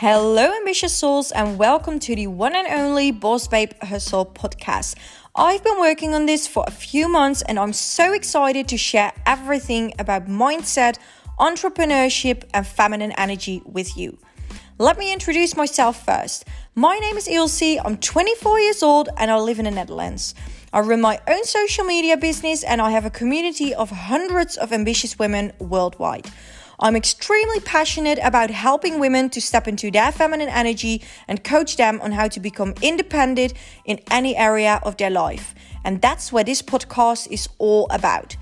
Hello, ambitious souls, and welcome to the one and only Bossbabe Hustle podcast. I've been working on this for a few months, and I'm so excited to share everything about mindset, entrepreneurship, and feminine energy with you. Let me introduce myself first. My name is Ilse, I'm 24 years old, and I live in the Netherlands. I run my own social media business, and I have a community of hundreds of ambitious women worldwide. I'm extremely passionate about helping women to step into their feminine energy and coach them on how to become independent in any area of their life. And that's what this podcast is all about.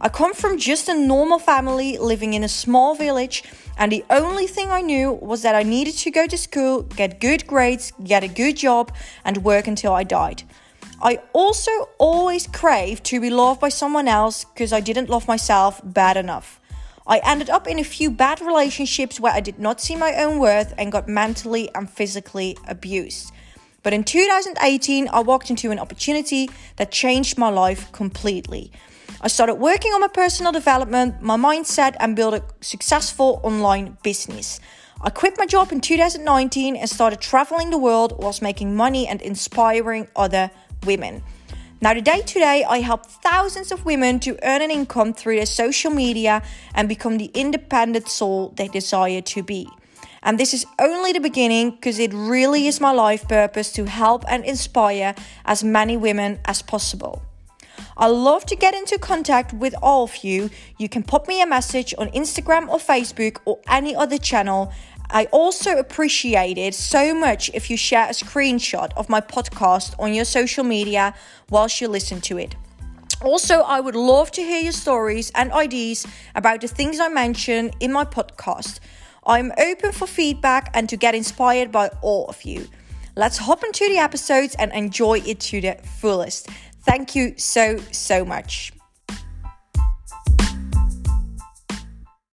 I come from just a normal family living in a small village, and the only thing I knew was that I needed to go to school, get good grades, get a good job, and work until I died. I also always craved to be loved by someone else because I didn't love myself bad enough. I ended up in a few bad relationships where I did not see my own worth and got mentally and physically abused. But in 2018, I walked into an opportunity that changed my life completely. I started working on my personal development, my mindset, and built a successful online business. I quit my job in 2019 and started traveling the world whilst making money and inspiring other women. Now, today, today, I help thousands of women to earn an income through their social media and become the independent soul they desire to be. And this is only the beginning because it really is my life purpose to help and inspire as many women as possible. I love to get into contact with all of you. You can pop me a message on Instagram or Facebook or any other channel I also appreciate it so much if you share a screenshot of my podcast on your social media whilst you listen to it. Also, I would love to hear your stories and ideas about the things I mention in my podcast. I'm open for feedback and to get inspired by all of you. Let's hop into the episodes and enjoy it to the fullest. Thank you so, so much.